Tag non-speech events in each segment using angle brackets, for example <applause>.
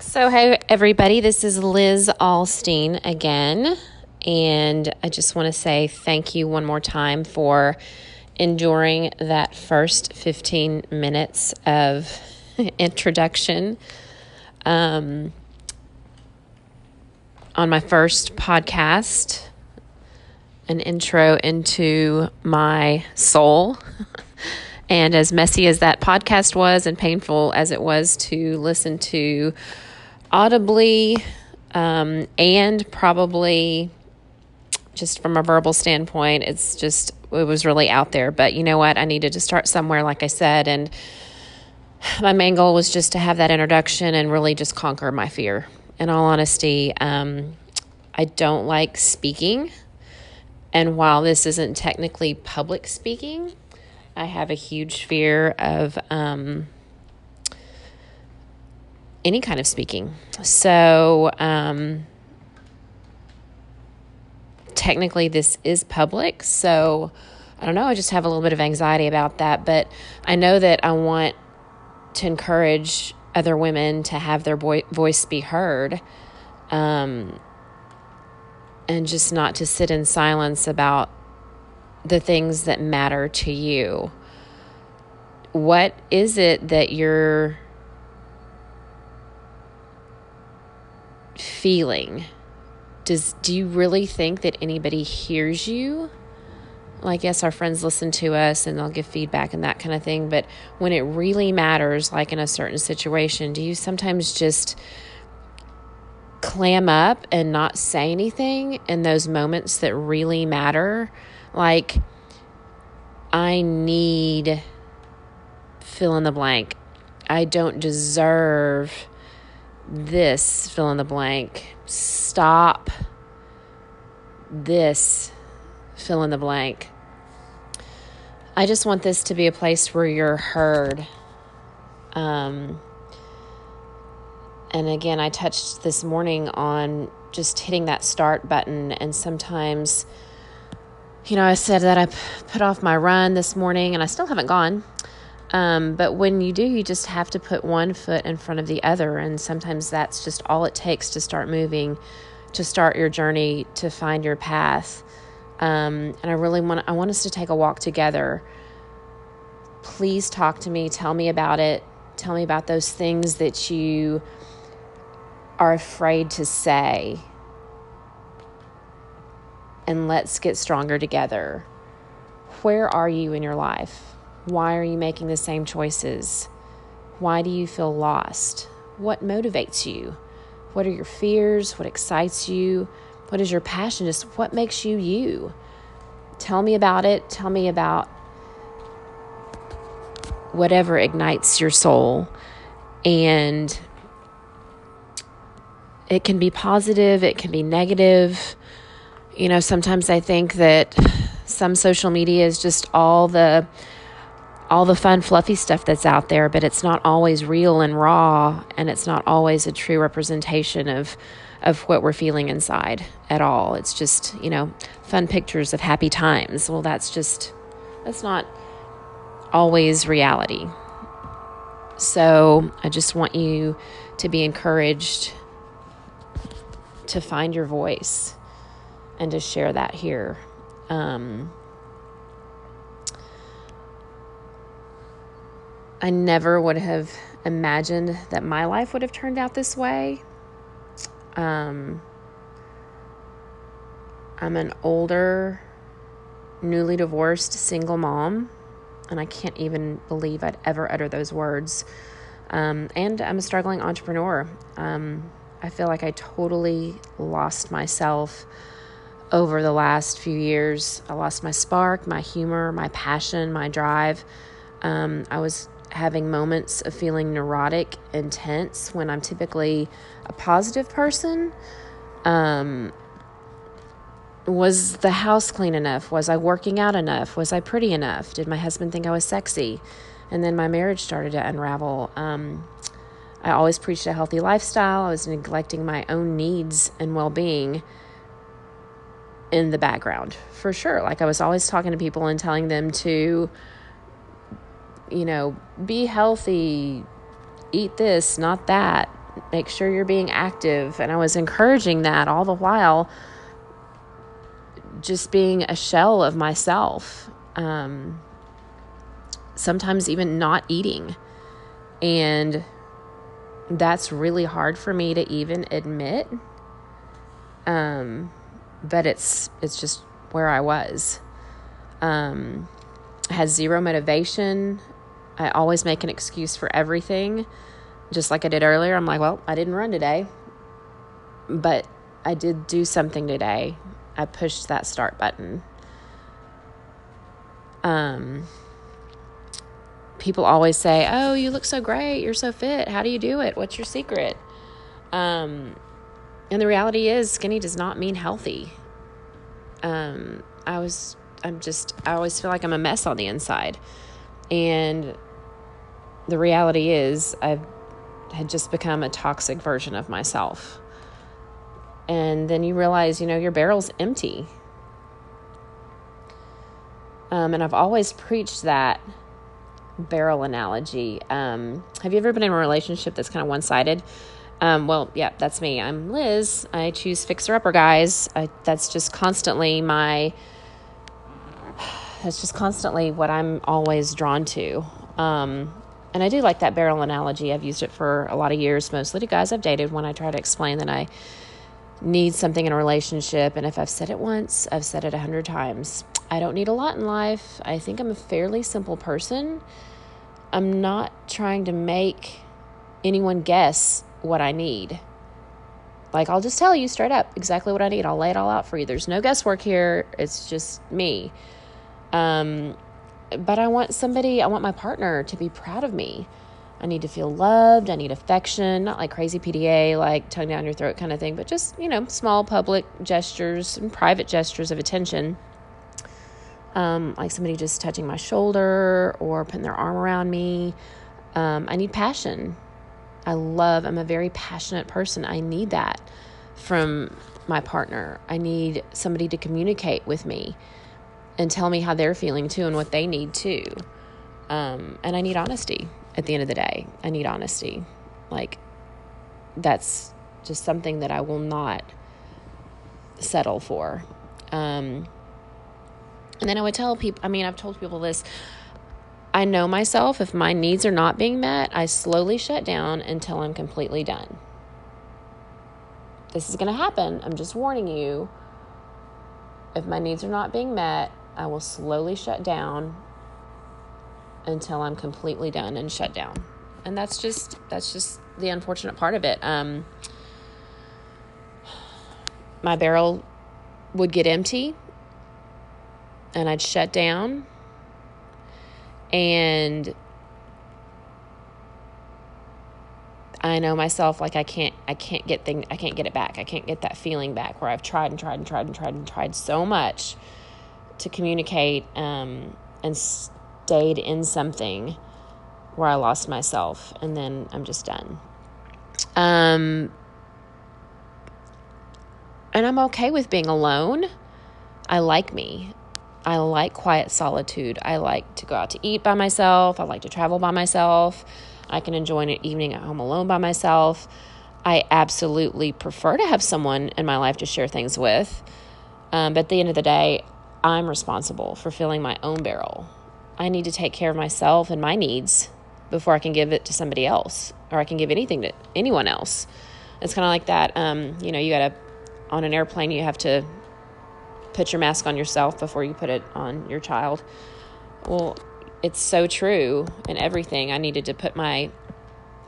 So, hey, everybody, this is Liz Alstein again. And I just want to say thank you one more time for enduring that first 15 minutes of <laughs> introduction um, on my first podcast, an intro into my soul. <laughs> and as messy as that podcast was, and painful as it was to listen to audibly um, and probably just from a verbal standpoint, it's just, it was really out there. But you know what? I needed to start somewhere, like I said. And my main goal was just to have that introduction and really just conquer my fear. In all honesty, um, I don't like speaking. And while this isn't technically public speaking, I have a huge fear of um, any kind of speaking. So, um, technically, this is public. So, I don't know. I just have a little bit of anxiety about that. But I know that I want to encourage other women to have their boy- voice be heard um, and just not to sit in silence about the things that matter to you. What is it that you're feeling? Does do you really think that anybody hears you? Like yes, our friends listen to us and they'll give feedback and that kind of thing, but when it really matters like in a certain situation, do you sometimes just clam up and not say anything in those moments that really matter? Like I need fill in the blank. I don't deserve this fill in the blank. Stop this fill in the blank. I just want this to be a place where you're heard. Um, and again, I touched this morning on just hitting that start button. And sometimes, you know, I said that I put off my run this morning and I still haven't gone. Um, but when you do, you just have to put one foot in front of the other. And sometimes that's just all it takes to start moving, to start your journey, to find your path. Um, and I really want I want us to take a walk together. Please talk to me. Tell me about it. Tell me about those things that you are afraid to say. And let's get stronger together. Where are you in your life? Why are you making the same choices? Why do you feel lost? What motivates you? What are your fears? What excites you? What is your passion? Just what makes you you? Tell me about it. Tell me about whatever ignites your soul. And it can be positive, it can be negative. You know, sometimes I think that some social media is just all the all the fun, fluffy stuff that's out there, but it's not always real and raw, and it's not always a true representation of of what we're feeling inside at all. It's just, you know, fun pictures of happy times. Well, that's just that's not always reality. So, I just want you to be encouraged to find your voice and to share that here. Um, I never would have imagined that my life would have turned out this way. Um, I'm an older, newly divorced single mom, and I can't even believe I'd ever utter those words. Um, and I'm a struggling entrepreneur. Um, I feel like I totally lost myself over the last few years. I lost my spark, my humor, my passion, my drive. Um, I was having moments of feeling neurotic, intense when I'm typically a positive person. Um, was the house clean enough? Was I working out enough? Was I pretty enough? Did my husband think I was sexy? And then my marriage started to unravel. Um, I always preached a healthy lifestyle. I was neglecting my own needs and well being in the background for sure. Like I was always talking to people and telling them to you know, be healthy, eat this, not that, make sure you're being active. And I was encouraging that all the while, just being a shell of myself. Um, sometimes even not eating. And that's really hard for me to even admit. Um, but it's it's just where I was. Um, I had zero motivation. I always make an excuse for everything. Just like I did earlier, I'm like, well, I didn't run today. But I did do something today. I pushed that start button. Um, people always say, "Oh, you look so great. You're so fit. How do you do it? What's your secret?" Um, and the reality is, skinny does not mean healthy. Um, I was, I'm just, I always feel like I'm a mess on the inside, and the reality is, I've had just become a toxic version of myself. And then you realize, you know, your barrel's empty. Um, and I've always preached that barrel analogy. Um, have you ever been in a relationship that's kind of one sided? Um, well, yeah, that's me. I'm Liz. I choose fixer upper guys. I, that's just constantly my. That's just constantly what I'm always drawn to. Um, and I do like that barrel analogy. I've used it for a lot of years, mostly to guys I've dated when I try to explain that I need something in a relationship. And if I've said it once, I've said it a hundred times. I don't need a lot in life. I think I'm a fairly simple person. I'm not trying to make anyone guess what I need. Like, I'll just tell you straight up exactly what I need. I'll lay it all out for you. There's no guesswork here. It's just me. Um, but I want somebody, I want my partner to be proud of me. I need to feel loved. I need affection, not like crazy PDA, like tongue down your throat kind of thing, but just, you know, small public gestures and private gestures of attention um, like somebody just touching my shoulder or putting their arm around me. Um, I need passion. I love, I'm a very passionate person. I need that from my partner. I need somebody to communicate with me and tell me how they're feeling too and what they need too. Um, and I need honesty at the end of the day. I need honesty. Like, that's just something that I will not settle for. Um, and then I would tell people, I mean, I've told people this. I know myself, if my needs are not being met, I slowly shut down until I'm completely done. This is going to happen. I'm just warning you. If my needs are not being met, I will slowly shut down until I'm completely done and shut down. And that's just that's just the unfortunate part of it. Um, my barrel would get empty and I'd shut down and I know myself like I can't I can't get thing I can't get it back. I can't get that feeling back where I've tried and tried and tried and tried and tried so much to communicate um, and stayed in something where I lost myself and then I'm just done. Um and I'm okay with being alone. I like me. I like quiet solitude. I like to go out to eat by myself. I like to travel by myself. I can enjoy an evening at home alone by myself. I absolutely prefer to have someone in my life to share things with. Um, but at the end of the day, I'm responsible for filling my own barrel. I need to take care of myself and my needs before I can give it to somebody else or I can give anything to anyone else. It's kind of like that. Um, you know, you got to, on an airplane, you have to put your mask on yourself before you put it on your child. Well, it's so true in everything. I needed to put my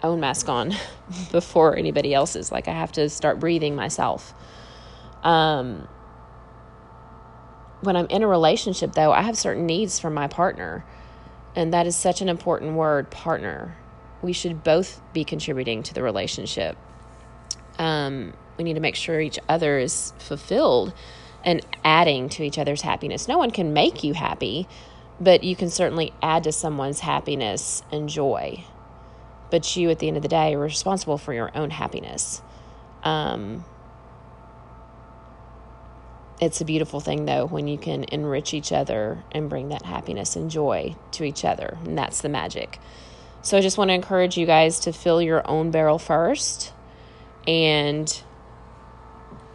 own mask on <laughs> before anybody else's. Like I have to start breathing myself. Um, when I'm in a relationship, though, I have certain needs from my partner. And that is such an important word partner. We should both be contributing to the relationship. Um, we need to make sure each other is fulfilled and adding to each other's happiness. No one can make you happy, but you can certainly add to someone's happiness and joy. But you, at the end of the day, are responsible for your own happiness. Um, it's a beautiful thing, though, when you can enrich each other and bring that happiness and joy to each other. And that's the magic. So I just want to encourage you guys to fill your own barrel first and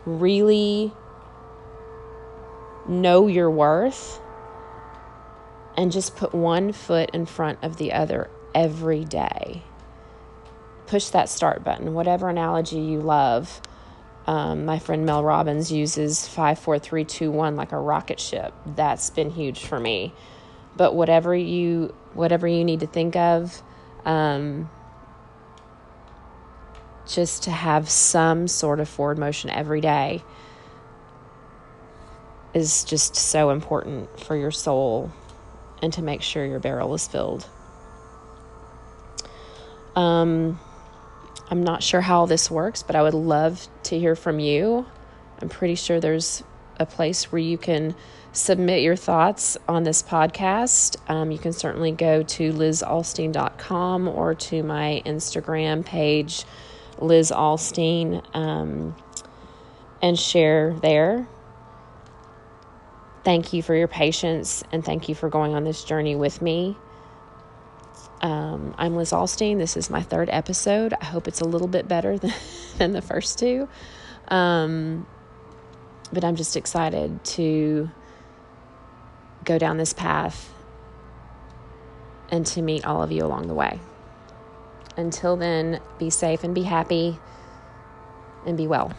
really know your worth and just put one foot in front of the other every day. Push that start button, whatever analogy you love. Um, my friend Mel Robbins uses five, four, three, two, one like a rocket ship. That's been huge for me. But whatever you whatever you need to think of, um, just to have some sort of forward motion every day is just so important for your soul and to make sure your barrel is filled. Um, I'm not sure how this works, but I would love to hear from you. I'm pretty sure there's a place where you can submit your thoughts on this podcast. Um, you can certainly go to lizalstein.com or to my Instagram page, Liz Alstein, um, and share there. Thank you for your patience and thank you for going on this journey with me. Um, I'm Liz Alstein. This is my third episode. I hope it's a little bit better than, <laughs> than the first two. Um, but I'm just excited to go down this path and to meet all of you along the way. Until then, be safe and be happy and be well.